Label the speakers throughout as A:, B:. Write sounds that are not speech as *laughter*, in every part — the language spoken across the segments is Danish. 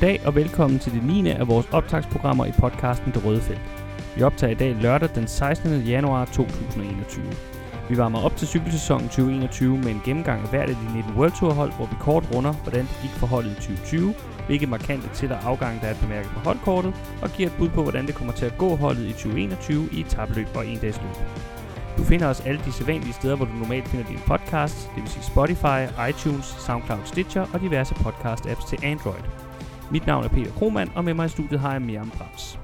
A: Goddag og velkommen til det 9. af vores optagsprogrammer i podcasten Det Røde Felt. Vi optager i dag lørdag den 16. januar 2021. Vi varmer op til cykelsæsonen 2021 med en gennemgang af hvert af de 19 World Tour hold, hvor vi kort runder, hvordan det gik for holdet i 2020, hvilke markante til- og afgang, der er bemærket på holdkortet, og giver et bud på, hvordan det kommer til at gå holdet i 2021 i etabløb og en dags løb. Du finder os alle de sædvanlige steder, hvor du normalt finder dine podcasts, det vil sige Spotify, iTunes, SoundCloud, Stitcher og diverse podcast-apps til Android. Mit navn er Peter Kromand, og med mig i studiet har jeg Miriam Brams.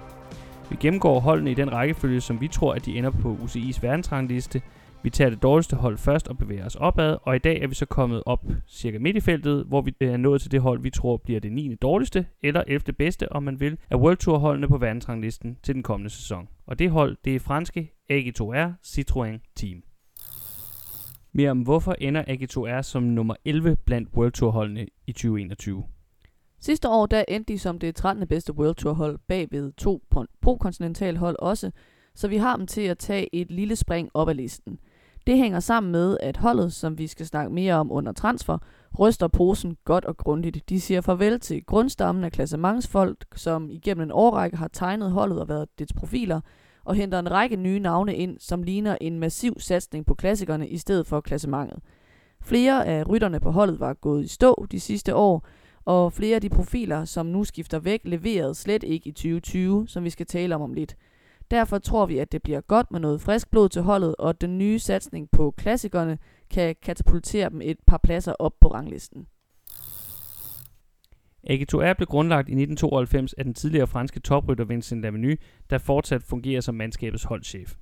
A: Vi gennemgår holdene i den rækkefølge, som vi tror, at de ender på UCI's verdensrangliste. Vi tager det dårligste hold først og bevæger os opad, og i dag er vi så kommet op cirka midt i feltet, hvor vi øh, er nået til det hold, vi tror bliver det 9. dårligste, eller 11. bedste, om man vil, af World Tour holdene på verdensranglisten til den kommende sæson. Og det hold, det er franske AG2R Citroën Team. Miriam, hvorfor ender AG2R som nummer 11 blandt World Tour holdene i 2021?
B: Sidste år der endte de som det 13. bedste World Tour hold bagved to pro-kontinental hold også, så vi har dem til at tage et lille spring op ad listen. Det hænger sammen med, at holdet, som vi skal snakke mere om under transfer, ryster posen godt og grundigt. De siger farvel til grundstammen af klassementsfolk, som igennem en årrække har tegnet holdet og været dets profiler, og henter en række nye navne ind, som ligner en massiv satsning på klassikerne i stedet for klassementet. Flere af rytterne på holdet var gået i stå de sidste år, og flere af de profiler, som nu skifter væk, leverede slet ikke i 2020, som vi skal tale om om lidt. Derfor tror vi, at det bliver godt med noget frisk blod til holdet, og at den nye satsning på klassikerne kan katapultere dem et par pladser op på ranglisten.
A: AG2R blev grundlagt i 1992 af den tidligere franske toprytter Vincent Lavenu, der fortsat fungerer som mandskabets holdchef.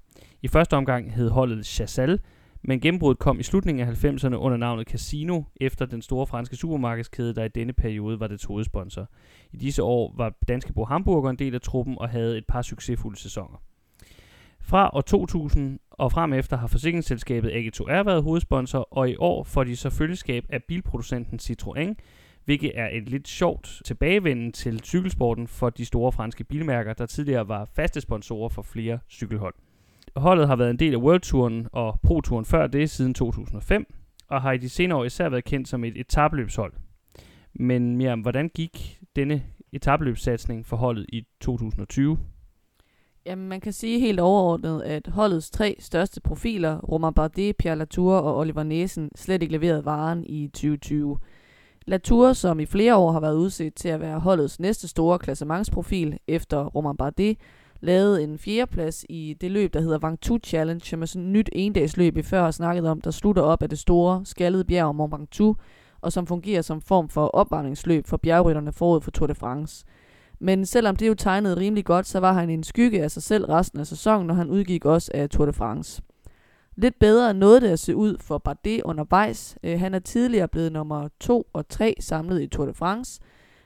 A: I første omgang hed holdet Chassal, men gennembruddet kom i slutningen af 90'erne under navnet Casino, efter den store franske supermarkedskæde, der i denne periode var dets hovedsponsor. I disse år var Danske Bo Hamburger en del af truppen og havde et par succesfulde sæsoner. Fra år 2000 og frem efter har forsikringsselskabet AG2R været hovedsponsor, og i år får de så følgeskab af bilproducenten Citroën, hvilket er et lidt sjovt tilbagevenden til cykelsporten for de store franske bilmærker, der tidligere var faste sponsorer for flere cykelhold. Holdet har været en del af World Touren og Pro Touren før det siden 2005, og har i de senere år især været kendt som et etabløbshold. Men Miriam, hvordan gik denne etabløbssatsning for holdet i 2020?
B: Jamen, man kan sige helt overordnet, at holdets tre største profiler, Romain Bardet, Pierre Latour og Oliver Næsen, slet ikke leverede varen i 2020. Latour, som i flere år har været udset til at være holdets næste store klassementsprofil efter Romain Bardet, lavede en fjerdeplads i det løb, der hedder Vangtu Challenge, som er sådan et nyt endagsløb, vi før har snakket om, der slutter op af det store skaldede bjerg Mont Ventoux, og som fungerer som form for opvarmningsløb for bjergrytterne forud for Tour de France. Men selvom det jo tegnede rimelig godt, så var han en skygge af sig selv resten af sæsonen, når han udgik også af Tour de France. Lidt bedre nåede det at se ud for Bardet undervejs. Øh, han er tidligere blevet nummer 2 og 3 samlet i Tour de France,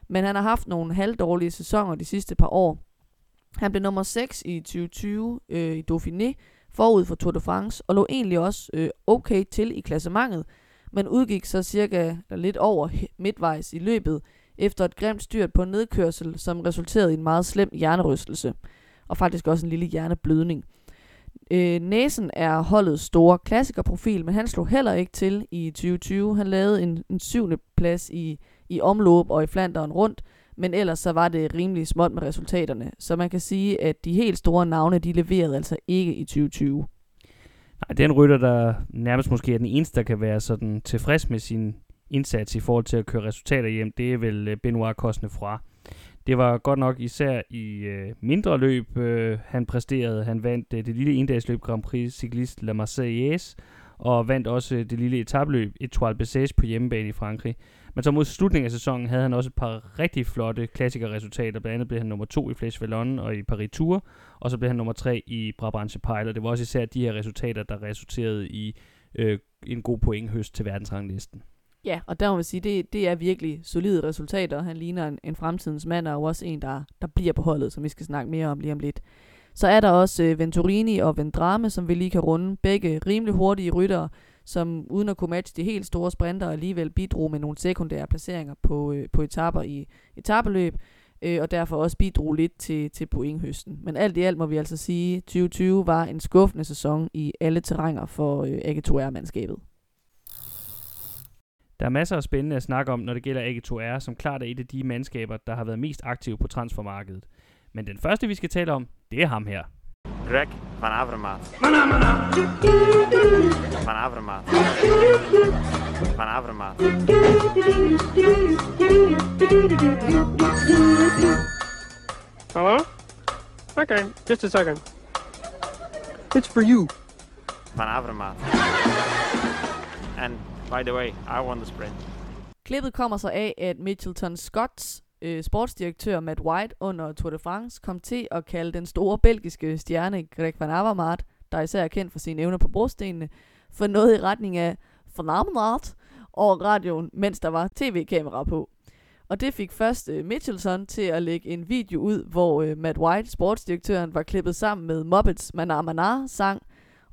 B: men han har haft nogle halvdårlige sæsoner de sidste par år. Han blev nummer 6 i 2020 øh, i Dauphiné forud for Tour de France, og lå egentlig også øh, okay til i klassementet, men udgik så cirka eller lidt over midtvejs i løbet, efter et grimt styrt på en nedkørsel, som resulterede i en meget slem hjernerystelse, og faktisk også en lille hjerneblødning. Øh, Næsen er holdets store klassikerprofil, men han slog heller ikke til i 2020. Han lavede en, en syvende plads i, i omløb og i Flanderen rundt, men ellers så var det rimelig småt med resultaterne. Så man kan sige, at de helt store navne, de leverede altså ikke i 2020.
A: Nej, den rytter, der nærmest måske er den eneste, der kan være sådan tilfreds med sin indsats i forhold til at køre resultater hjem, det er vel øh, Benoit Cosnefroid. Det var godt nok især i øh, mindre løb, øh, han præsterede. Han vandt øh, det lille endagsløb Grand Prix Cycliste La Marseillaise, og vandt også øh, det lille etabløb Etoile Bessage på hjemmebane i Frankrig. Men så mod slutningen af sæsonen havde han også et par rigtig flotte klassikerresultater. Blandt andet blev han nummer to i Flèche Wallonne og i Paris Tour, og så blev han nummer tre i Brabantse Pejl, og det var også især de her resultater, der resulterede i øh, en god pointhøst til verdensranglisten.
B: Ja, og der må man sige, det, det er virkelig solide resultater. Han ligner en, en fremtidens mand, og også en, der, der bliver på holdet, som vi skal snakke mere om lige om lidt. Så er der også øh, Venturini og Vendrame, som vi lige kan runde. Begge rimelig hurtige ryttere, som uden at kunne matche de helt store sprinter alligevel bidrog med nogle sekundære placeringer på, øh, på etaper i etabeløb, øh, og derfor også bidrog lidt til, til pointhøsten. Men alt i alt må vi altså sige, at 2020 var en skuffende sæson i alle terrænger for øh, AG2R-mandskabet.
A: Der er masser af spændende at snakke om, når det gælder AG2R, som klart er et af de mandskaber, der har været mest aktive på transfermarkedet. Men den første, vi skal tale om, det er ham her.
C: Greg van Avermaat. Van Avermaat. Van Avermaat.
D: Hello? Okay, just a second. It's for you.
C: Van Avermaat. And by the way, I won the sprint.
B: Klippet kommer så af, at Mitchelton Scotts øh, sportsdirektør Matt White under Tour de France kom til at kalde den store belgiske stjerne Greg van Avermaet, der især er kendt for sine evner på brostenene, for noget i retning af Van Avermaet over radioen, mens der var tv-kamera på. Og det fik først øh, Mitchelson til at lægge en video ud, hvor øh, Matt White, sportsdirektøren, var klippet sammen med Muppets Manar Manar sang,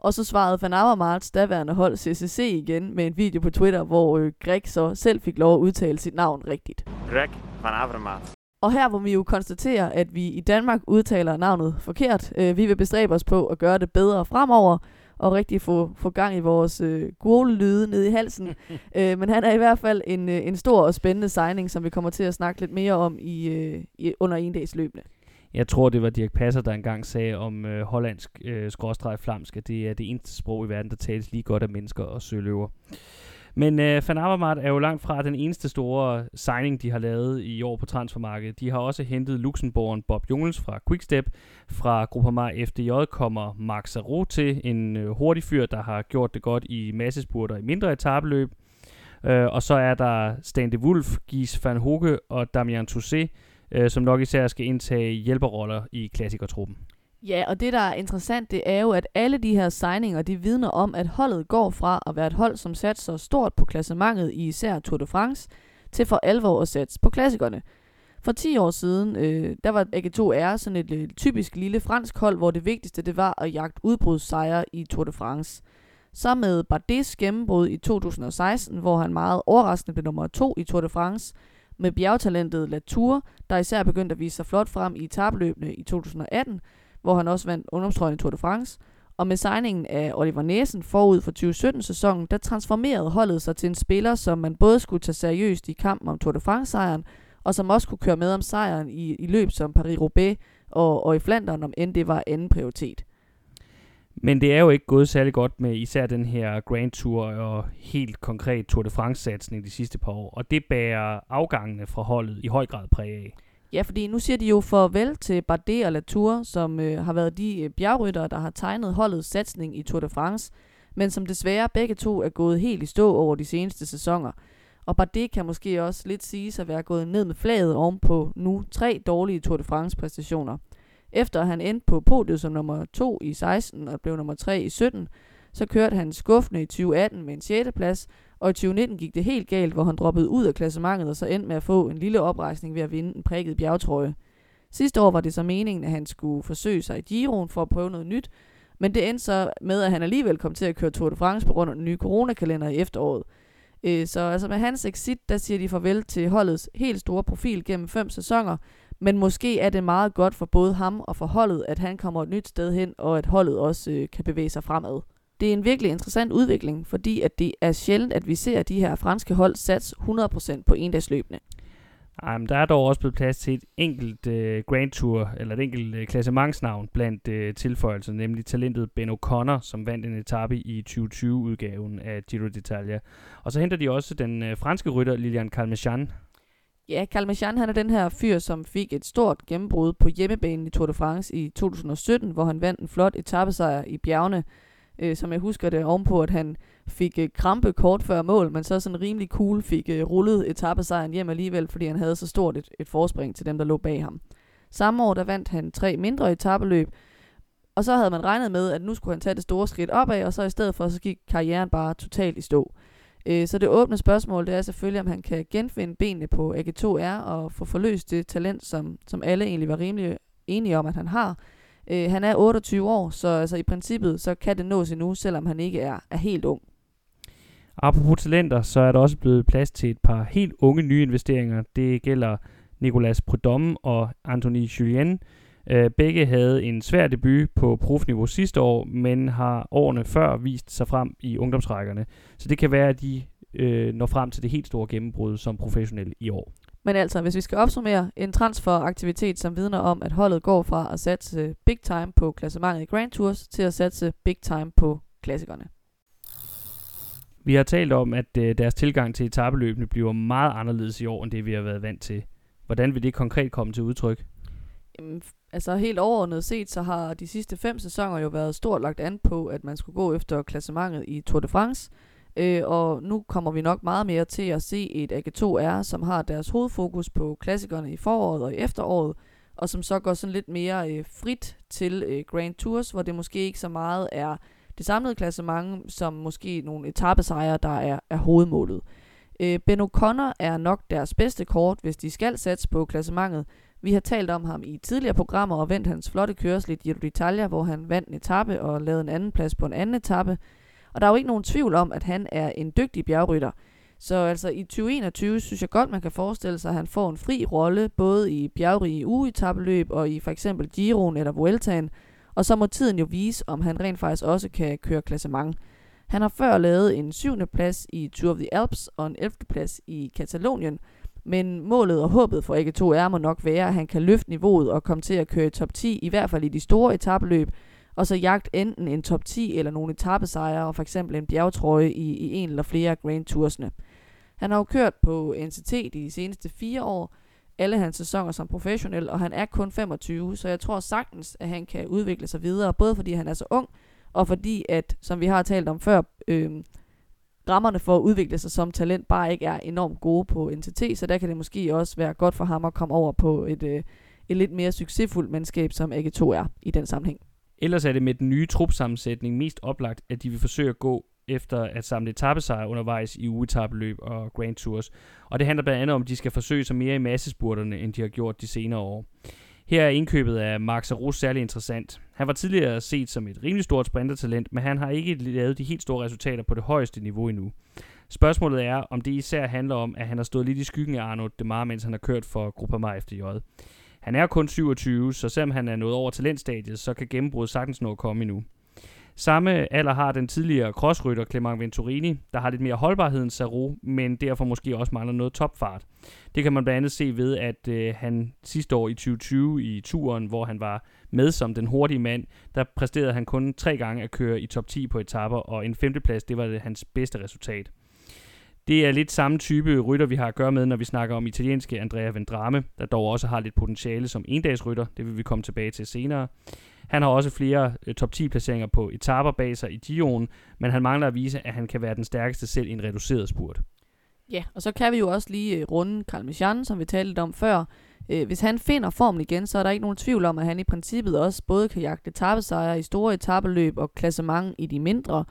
B: og så svarede Van Avermaets daværende hold CCC igen med en video på Twitter, hvor øh, Greg så selv fik lov at udtale sit navn rigtigt.
C: Greg van Avermaat.
B: Og her hvor vi jo konstaterer, at vi i Danmark udtaler navnet forkert. Øh, vi vil bestræbe os på at gøre det bedre fremover, og rigtig få, få gang i vores øh, gode lyde nede i halsen. *laughs* øh, men han er i hvert fald en, øh, en stor og spændende signing, som vi kommer til at snakke lidt mere om i, øh, i under en dags løbende.
A: Jeg tror, det var Dirk Passer, der engang sagde om øh, hollandsk øh, skråstreg flamsk, at det er det eneste sprog i verden, der tales lige godt af mennesker og søløver. Men øh, Van Avermaet er jo langt fra den eneste store signing, de har lavet i år på transfermarkedet. De har også hentet Luxembourgeren Bob Jungels fra Quickstep. Fra Groupama FDJ kommer Mark Sarro til, en øh, hurtig fyr, der har gjort det godt i massespurter i mindre etabeløb. Øh, og så er der Stan de Wolf, Gies van Hoge og Damian Toussaint, øh, som nok især skal indtage hjælperroller i klassikertruppen.
B: Ja, og det, der er interessant, det er jo, at alle de her signinger, de vidner om, at holdet går fra at være et hold, som satser stort på klassementet i især Tour de France, til for alvor at sætte på klassikerne. For 10 år siden, øh, der var AG2R sådan et, øh, typisk lille fransk hold, hvor det vigtigste det var at jagte udbrudssejre i Tour de France. Så med Bardets gennembrud i 2016, hvor han meget overraskende blev nummer 2 i Tour de France, med bjergtalentet Latour, der især begyndte at vise sig flot frem i etabløbene i 2018, hvor han også vandt ungdomstrøjen i Tour de France. Og med signingen af Oliver Næsen forud for 2017-sæsonen, der transformerede holdet sig til en spiller, som man både skulle tage seriøst i kampen om Tour de France-sejren, og som også kunne køre med om sejren i, i løb som Paris-Roubaix og, og i Flandern, om end det var anden prioritet.
A: Men det er jo ikke gået særlig godt med især den her Grand Tour og helt konkret Tour de France-satsning de sidste par år, og det bærer afgangene fra holdet i høj grad præg af.
B: Ja, fordi nu siger de jo farvel til Bardet og Latour, som øh, har været de øh, bjergryttere, der har tegnet holdets satsning i Tour de France, men som desværre begge to er gået helt i stå over de seneste sæsoner. Og Bardet kan måske også lidt sige at være gået ned med flaget om på nu tre dårlige Tour de France præstationer. Efter han endte på podiet som nummer 2 i 16 og blev nummer 3 i 17, så kørte han skuffende i 2018 med en 6. plads, og i 2019 gik det helt galt, hvor han droppede ud af klassementet og så endte med at få en lille oprejsning ved at vinde en prikket bjergtrøje. Sidste år var det så meningen, at han skulle forsøge sig i Giroen for at prøve noget nyt, men det endte så med, at han alligevel kom til at køre Tour de France på grund af den nye coronakalender i efteråret. Øh, så altså med hans exit, der siger de farvel til holdets helt store profil gennem fem sæsoner, men måske er det meget godt for både ham og for holdet, at han kommer et nyt sted hen, og at holdet også øh, kan bevæge sig fremad. Det er en virkelig interessant udvikling, fordi at det er sjældent, at vi ser de her franske hold sats 100% på endagsløbende.
A: Ej, men der er dog også blevet plads til et enkelt øh, Grand Tour, eller et enkelt øh, klassementsnavn blandt øh, tilføjelser, nemlig talentet Ben O'Connor, som vandt en etape i 2020-udgaven af Giro d'Italia. Og så henter de også den øh, franske rytter Lilian Calmechan.
B: Ja, Calmechan han er den her fyr, som fik et stort gennembrud på hjemmebanen i Tour de France i 2017, hvor han vandt en flot etappesejr i bjergene, øh, som jeg husker det, ovenpå at han fik øh, krampe kort før mål, men så sådan rimelig cool fik øh, rullet etappesejren hjem alligevel, fordi han havde så stort et, et forspring til dem, der lå bag ham. Samme år, der vandt han tre mindre etappeløb, og så havde man regnet med, at nu skulle han tage det store skridt opad, og så i stedet for, så gik karrieren bare totalt i stå. Øh, så det åbne spørgsmål, det er selvfølgelig, om han kan genfinde benene på AG2R og få forløst det talent, som, som alle egentlig var rimelig enige om, at han har. Øh, han er 28 år, så altså, i princippet så kan det nås endnu, selvom han ikke er, er helt ung.
A: Apropos talenter, så er der også blevet plads til et par helt unge nye investeringer. Det gælder Nicolas Prudhomme og Anthony Julien. Øh, begge havde en svær debut på profniveau sidste år, men har årene før vist sig frem i ungdomsrækkerne. Så det kan være, at de øh, når frem til det helt store gennembrud som professionel i år.
B: Men altså, hvis vi skal opsummere, en transferaktivitet, som vidner om, at holdet går fra at satse big time på klassementet i Grand Tours, til at satse big time på klassikerne.
A: Vi har talt om, at øh, deres tilgang til etabeløbene bliver meget anderledes i år, end det vi har været vant til. Hvordan vil det konkret komme til udtryk?
B: Jamen, altså helt overordnet set, så har de sidste fem sæsoner jo været stort lagt an på, at man skulle gå efter klassementet i Tour de France. Øh, og nu kommer vi nok meget mere til at se et AG2R, som har deres hovedfokus på klassikerne i foråret og i efteråret, og som så går sådan lidt mere øh, frit til øh, Grand Tours, hvor det måske ikke så meget er det samlede klassement, som måske nogle etappesejre, der er, er hovedmålet. Øh, ben O'Connor er nok deres bedste kort, hvis de skal satse på klassementet. Vi har talt om ham i tidligere programmer og vendt hans flotte kørsel i Giro d'Italia, hvor han vandt en etape og lavede en anden plads på en anden etape. Og der er jo ikke nogen tvivl om, at han er en dygtig bjergrytter. Så altså i 2021 synes jeg godt, man kan forestille sig, at han får en fri rolle, både i bjergrige ugetabeløb og i for eksempel Giroen eller Vueltaen. Og så må tiden jo vise, om han rent faktisk også kan køre klassement. Han har før lavet en syvende plads i Tour of the Alps og en 11. plads i Katalonien, men målet og håbet for ikke 2 r må nok være, at han kan løfte niveauet og komme til at køre i top 10, i hvert fald i de store etabløb, og så jagt enten en top 10 eller nogle etappesejre og for eksempel en bjergtrøje i, i en eller flere af Grand Toursene. Han har jo kørt på NCT de seneste fire år, alle hans sæsoner som professionel, og han er kun 25, så jeg tror sagtens, at han kan udvikle sig videre, både fordi han er så ung, og fordi at, som vi har talt om før, øh, rammerne for at udvikle sig som talent bare ikke er enormt gode på NTT, så der kan det måske også være godt for ham at komme over på et, øh, et lidt mere succesfuldt mandskab, som AG2 er i den sammenhæng.
A: Ellers er det med den nye trupsammensætning mest oplagt, at de vil forsøge at gå efter at samle etappesejre undervejs i ugetabeløb og Grand Tours. Og det handler blandt andet om, at de skal forsøge sig mere i massespurterne, end de har gjort de senere år. Her er indkøbet af Max Aros særlig interessant. Han var tidligere set som et rimelig stort sprintertalent, men han har ikke lavet de helt store resultater på det højeste niveau endnu. Spørgsmålet er, om det især handler om, at han har stået lidt i skyggen af Arnaud Demar, mens han har kørt for Groupama FDJ. Han er kun 27, så selvom han er nået over talentstadiet, så kan gennembruddet sagtens nå at komme endnu. Samme alder har den tidligere crossrytter Clement Venturini, der har lidt mere holdbarhed end Saru, men derfor måske også mangler noget topfart. Det kan man blandt andet se ved, at øh, han sidste år i 2020 i turen, hvor han var med som den hurtige mand, der præsterede han kun tre gange at køre i top 10 på etapper, og en femteplads, det var det hans bedste resultat. Det er lidt samme type rytter, vi har at gøre med, når vi snakker om italienske Andrea Vendrame, der dog også har lidt potentiale som endagsrytter. Det vil vi komme tilbage til senere. Han har også flere øh, top 10 placeringer på etaper bag sig i Giroen, men han mangler at vise, at han kan være den stærkeste selv i en reduceret spurt.
B: Ja, og så kan vi jo også lige øh, runde Carl Michan, som vi talte om før. Øh, hvis han finder formen igen, så er der ikke nogen tvivl om, at han i princippet også både kan jagte etappesejre i store etappeløb og klassement i de mindre.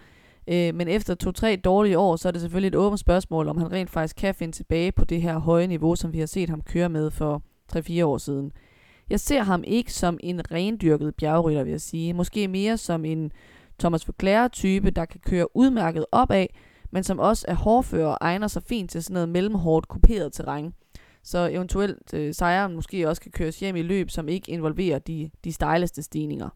B: Øh, men efter to-tre dårlige år, så er det selvfølgelig et åbent spørgsmål, om han rent faktisk kan finde tilbage på det her høje niveau, som vi har set ham køre med for 3-4 år siden. Jeg ser ham ikke som en rendyrket bjergrytter, vil jeg sige. Måske mere som en Thomas Verclair-type, der kan køre udmærket opad, men som også er hårdfører og egner sig fint til sådan noget mellemhårdt kuperet terræn. Så eventuelt øh, sejren måske også kan køres hjem i løb, som ikke involverer de, de stejleste stigninger.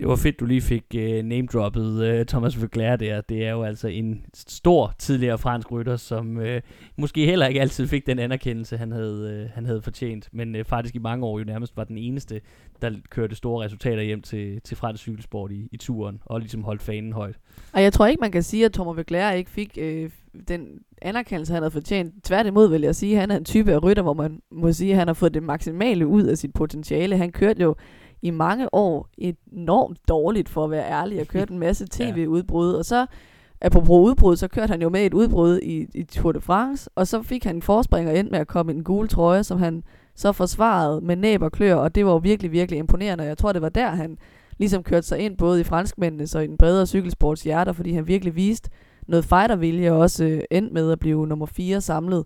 A: Det var fedt, du lige fik øh, uh, name-droppet uh, øh, Thomas Voglær der. Det er jo altså en stor tidligere fransk rytter, som uh, måske heller ikke altid fik den anerkendelse, han havde, uh, han havde fortjent. Men uh, faktisk i mange år jo nærmest var den eneste, der kørte store resultater hjem til, til fransk cykelsport i, i turen, og ligesom holdt fanen højt.
B: Og jeg tror ikke, man kan sige, at Thomas Voglær ikke fik uh, den anerkendelse, han havde fortjent. Tværtimod vil jeg sige, at han er en type af rytter, hvor man må sige, at han har fået det maksimale ud af sit potentiale. Han kørte jo i mange år enormt dårligt, for at være ærlig, og kørte *laughs* en masse tv-udbrud, og så, apropos udbrud, så kørte han jo med et udbrud i, i Tour de France, og så fik han en forspring og endte med at komme i en gul trøje, som han så forsvarede med næb og klør, og det var jo virkelig, virkelig imponerende, jeg tror, det var der, han ligesom kørte sig ind, både i franskmændenes og i den bredere cykelsports hjerter, fordi han virkelig viste noget fightervilje, og også øh, endte med at blive nummer 4 samlet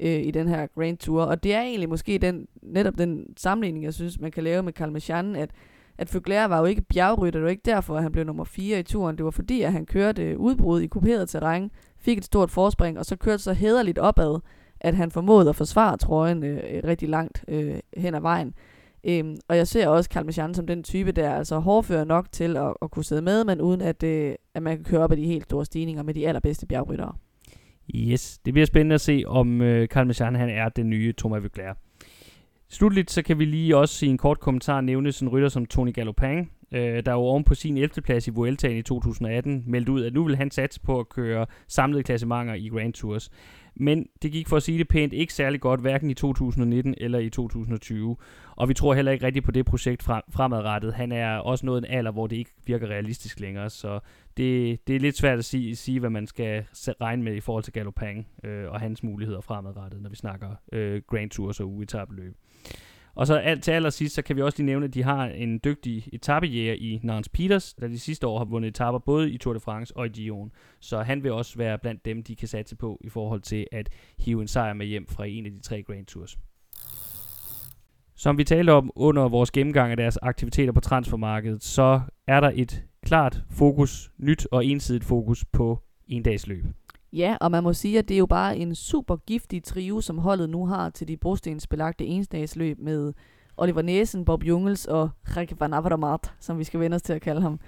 B: øh, i den her Grand Tour. Og det er egentlig måske den, netop den sammenligning, jeg synes, man kan lave med Kalmachan, at, at Fugler var jo ikke bjergrytter, det var ikke derfor, at han blev nummer 4 i turen. Det var fordi, at han kørte udbrud i kuperet terræn, fik et stort forspring, og så kørte så hederligt opad, at han formåede at forsvare trøjen øh, rigtig langt øh, hen ad vejen. Øhm, og jeg ser også Kalmachan som den type, der er altså hårdfører nok til at, at kunne sidde med, men uden at, øh, at man kan køre op ad de helt store stigninger med de allerbedste bjergryttere.
A: Yes, det bliver spændende at se, om øh, Carl han er den nye Thomas Vugler. Slutligt så kan vi lige også i en kort kommentar nævne sådan rytter som Tony Gallopang, øh, der jo oven på sin 11. plads i Vueltaen i 2018 meldte ud, at nu vil han satse på at køre samlede klassementer i Grand Tours. Men det gik for at sige det pænt ikke særlig godt, hverken i 2019 eller i 2020. Og vi tror heller ikke rigtigt på det projekt fremadrettet. Han er også nået en alder, hvor det ikke virker realistisk længere, så det, det er lidt svært at sige, sige, hvad man skal regne med i forhold til Galopang øh, og hans muligheder fremadrettet, når vi snakker øh, Grand Tours og uetabeløb. Og så alt til allersidst, så kan vi også lige nævne, at de har en dygtig etappejæger i Nance Peters, der de sidste år har vundet etapper både i Tour de France og i Dion. Så han vil også være blandt dem, de kan satse på i forhold til at hive en sejr med hjem fra en af de tre Grand Tours. Som vi talte om under vores gennemgang af deres aktiviteter på transfermarkedet, så er der et klart fokus, nyt og ensidigt fokus på endagsløb.
B: Ja, og man må sige, at det er jo bare en super giftig trio, som holdet nu har til de brostensbelagte ensdagsløb med Oliver Næsen, Bob Jungels og Rikke van Avermaet, som vi skal vende os til at kalde ham.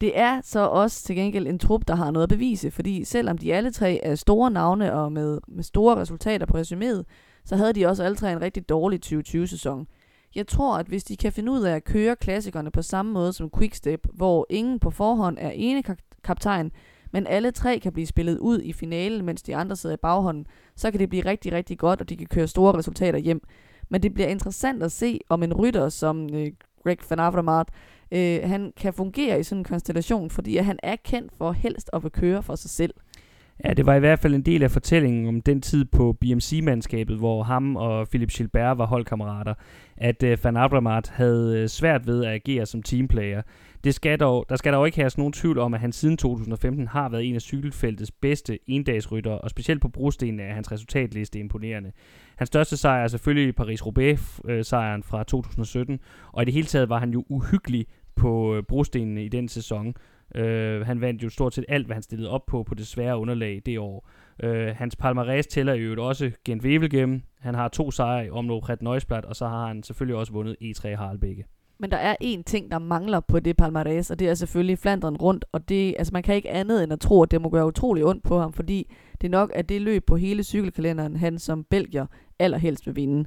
B: Det er så også til gengæld en trup, der har noget at bevise, fordi selvom de alle tre er store navne og med, med store resultater på resuméet, så havde de også alle tre en rigtig dårlig 2020-sæson. Jeg tror, at hvis de kan finde ud af at køre klassikerne på samme måde som Quickstep, hvor ingen på forhånd er ene kaptajn, men alle tre kan blive spillet ud i finalen, mens de andre sidder i baghånden, så kan det blive rigtig, rigtig godt, og de kan køre store resultater hjem. Men det bliver interessant at se, om en rytter som øh, Greg van Avermaet, øh, han kan fungere i sådan en konstellation, fordi at han er kendt for helst at køre for sig selv.
A: Ja, det var i hvert fald en del af fortællingen om den tid på BMC-mandskabet, hvor ham og Philip Gilbert var holdkammerater, at uh, Van Avermaet havde øh, svært ved at agere som teamplayer. Det skal dog, der skal dog ikke have nogen tvivl om, at han siden 2015 har været en af cykelfeltets bedste endagsryttere, og specielt på brostenene er hans resultatliste imponerende. Hans største sejr er selvfølgelig Paris-Roubaix-sejren øh, fra 2017, og i det hele taget var han jo uhyggelig på øh, brostenene i den sæson. Øh, han vandt jo stort set alt, hvad han stillede op på på det svære underlag det år. Øh, hans palmarès tæller jo også Gent Wevelgem. Han har to sejre i omlop Red Neusblad, og så har han selvfølgelig også vundet E3 Harlbække.
B: Men der er én ting, der mangler på det palmarès, og det er selvfølgelig Flandern rundt, og det, altså man kan ikke andet end at tro, at det må gøre utrolig ondt på ham, fordi det nok er det løb på hele cykelkalenderen, han som belgier allerhelst vil vinde.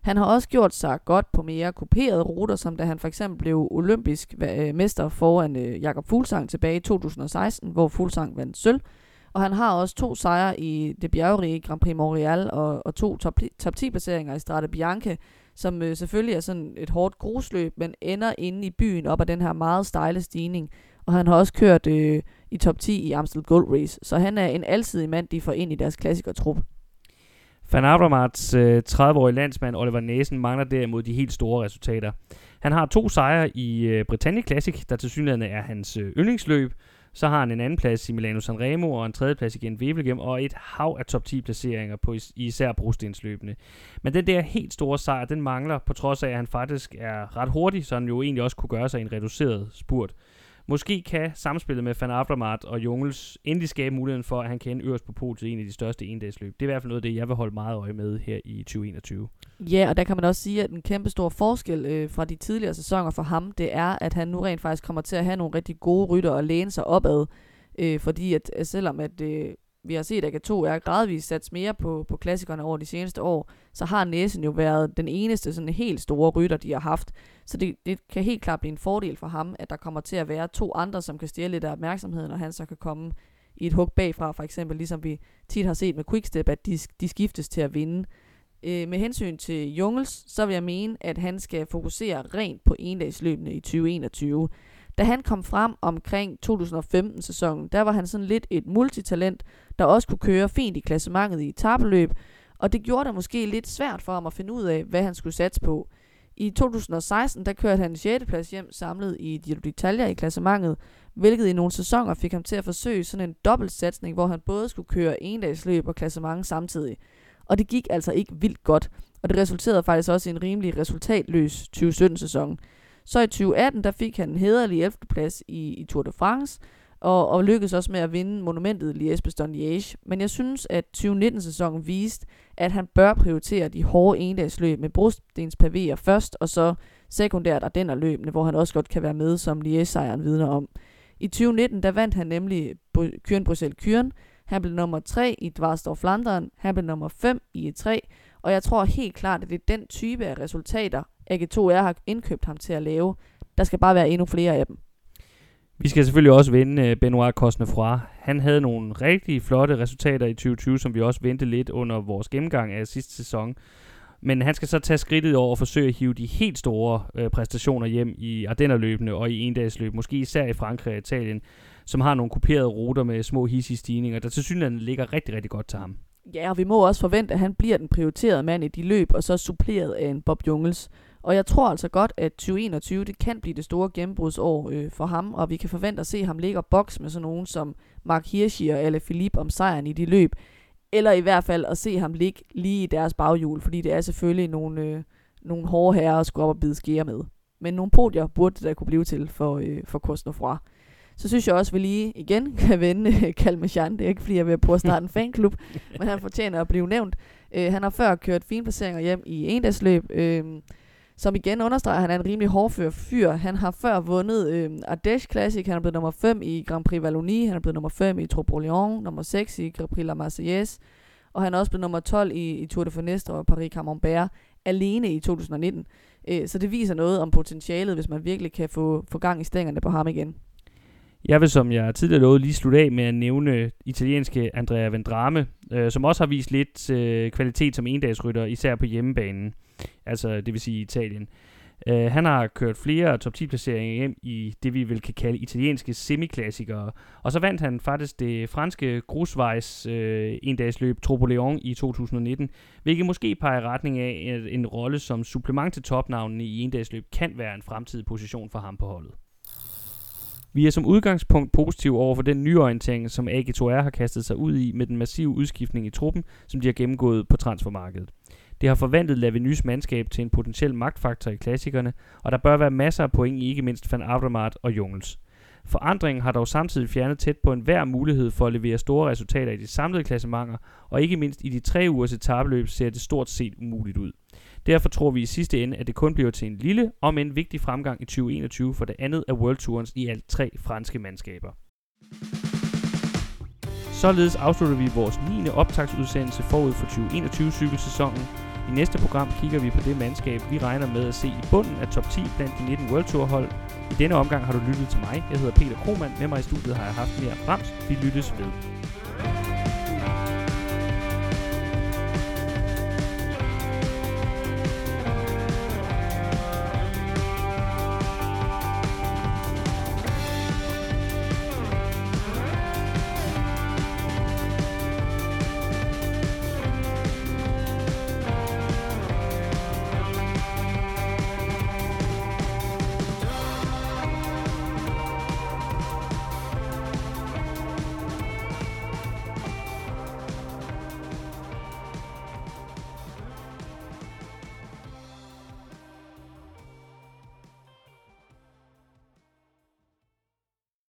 B: Han har også gjort sig godt på mere kuperede ruter, som da han for eksempel blev olympisk øh, mester foran øh, Jakob Fuglsang tilbage i 2016, hvor Fuglsang vandt sølv. Og han har også to sejre i det bjergrige Grand Prix Montreal og, og to top, top 10 placeringer i Strade Bianche, som øh, selvfølgelig er sådan et hårdt grusløb, men ender inde i byen op ad den her meget stejle stigning. Og han har også kørt øh, i top 10 i Amstel Gold Race, så han er en alsidig mand, de får ind i deres klassikertrup.
A: Van Avermaets øh, 30-årige landsmand Oliver Næsen mangler derimod de helt store resultater. Han har to sejre i øh, Britannia Classic, der til synligheden er hans øh, yndlingsløb, så har han en anden plads i Milano Sanremo og en tredje plads igen Wevelgem og et hav af top 10 placeringer på is- især brostensløbene. Men den der helt store sejr, den mangler på trods af, at han faktisk er ret hurtig, så han jo egentlig også kunne gøre sig en reduceret spurt. Måske kan samspillet med Van Avermaet og Jungels endelig skabe muligheden for, at han kan øverst på podiet til en af de største endagsløb. Det er i hvert fald noget af det, jeg vil holde meget øje med her i 2021.
B: Ja, og der kan man også sige, at en kæmpe stor forskel øh, fra de tidligere sæsoner for ham, det er, at han nu rent faktisk kommer til at have nogle rigtig gode rytter og læne sig opad. Øh, fordi at, at selvom at, øh, vi har set, at AK2 er gradvist sat mere på, på klassikerne over de seneste år, så har Næsen jo været den eneste sådan helt store rytter, de har haft. Så det, det kan helt klart blive en fordel for ham, at der kommer til at være to andre, som kan stjæle lidt af opmærksomheden, og han så kan komme i et hug bagfra, for eksempel ligesom vi tit har set med Quickstep, at de, de skiftes til at vinde. Øh, med hensyn til Jungels, så vil jeg mene, at han skal fokusere rent på endagsløbene i 2021. Da han kom frem omkring 2015-sæsonen, der var han sådan lidt et multitalent, der også kunne køre fint i klassementet i etabeløb, og det gjorde det måske lidt svært for ham at finde ud af, hvad han skulle satse på. I 2016, der kørte han 6. plads hjem samlet i Giro d'Italia i klassementet, hvilket i nogle sæsoner fik ham til at forsøge sådan en dobbeltsatsning, hvor han både skulle køre endagsløb og klassement samtidig. Og det gik altså ikke vildt godt, og det resulterede faktisk også i en rimelig resultatløs 2017-sæson. Så i 2018, der fik han en hederlig 11. plads i, i Tour de France, og, og lykkedes også med at vinde monumentet Liège-Bastogne-Liège. Men jeg synes, at 2019-sæsonen viste, at han bør prioritere de hårde endagsløb med brostens pavéer først, og så sekundært og den løbende, hvor han også godt kan være med, som Liège-sejren vidner om. I 2019, der vandt han nemlig Kyren Bruxelles Kyren, Han blev nummer 3 i Dvarstor Flanderen. Han blev nummer 5 i E3. Og jeg tror helt klart, at det er den type af resultater, AG2R har indkøbt ham til at lave. Der skal bare være endnu flere af dem.
A: Vi skal selvfølgelig også vende øh, Benoit Cosnefroy. Han havde nogle rigtig flotte resultater i 2020, som vi også vendte lidt under vores gennemgang af sidste sæson. Men han skal så tage skridtet over og forsøge at hive de helt store øh, præstationer hjem i Ardennerløbene og i endagsløb, måske især i Frankrig og Italien, som har nogle kuperede ruter med små hissige stigninger, der til synligheden ligger rigtig, rigtig godt til ham.
B: Ja, og vi må også forvente, at han bliver den prioriterede mand i de løb, og så suppleret af en Bob Jungels. Og jeg tror altså godt, at 2021 det kan blive det store gennembrudsår øh, for ham, og vi kan forvente at se ham ligge og boks med sådan nogen som Mark Hirschi og Ale Philippe om sejren i de løb. Eller i hvert fald at se ham ligge lige i deres baghjul, fordi det er selvfølgelig nogle, øh, nogle hårde herrer at skulle op og bide skære med. Men nogle podier burde det da kunne blive til for, øh, for Kostnofra. Så synes jeg også, at vi lige igen *laughs* kan vende Kalmechan. Det er ikke, fordi jeg vil prøve at starte en *laughs* fanklub, men han fortjener at blive nævnt. Øh, han har før kørt fine placeringer hjem i endagsløb, øh, som igen understreger, at han er en rimelig hårdfør fyr. Han har før vundet øh, Ardèche Classic, han er blevet nummer 5 i Grand Prix Wallonie, han er blevet nummer 5 i Trobrolion, nummer 6 i Grand Prix La Marseillaise, og han er også blevet nummer 12 i, i Tour de Fornestre og Paris Camembert alene i 2019. Øh, så det viser noget om potentialet, hvis man virkelig kan få, få gang i stængerne på ham igen.
A: Jeg vil, som jeg tidligere lovede, lige slutte af med at nævne italienske Andrea Vendrame, øh, som også har vist lidt øh, kvalitet som endagsrytter, især på hjemmebanen, altså det vil sige Italien. Uh, han har kørt flere top 10 placeringer hjem i det, vi vil kan kalde italienske semiklassikere. Og så vandt han faktisk det franske grusvejs uh, øh, endagsløb Tropoleon i 2019, hvilket måske peger i retning af, at en rolle som supplement til topnavnene i endagsløb kan være en fremtidig position for ham på holdet. Vi er som udgangspunkt positive over for den nyorientering, som AG2R har kastet sig ud i med den massive udskiftning i truppen, som de har gennemgået på transfermarkedet. Det har forventet Lavenys mandskab til en potentiel magtfaktor i klassikerne, og der bør være masser af point i ikke mindst Van Avermaet og Jungels. Forandringen har dog samtidig fjernet tæt på enhver mulighed for at levere store resultater i de samlede klassementer, og ikke mindst i de tre ugers etabløb ser det stort set umuligt ud. Derfor tror vi i sidste ende, at det kun bliver til en lille, om en vigtig fremgang i 2021 for det andet af World Tourens i alt tre franske mandskaber. Således afslutter vi vores 9. optagsudsendelse forud for 2021 cykelsæsonen. I næste program kigger vi på det mandskab, vi regner med at se i bunden af top 10 blandt de 19 World Tour hold. I denne omgang har du lyttet til mig. Jeg hedder Peter Krohmann. Med mig i studiet har jeg haft mere Brams. Vi lyttes ved.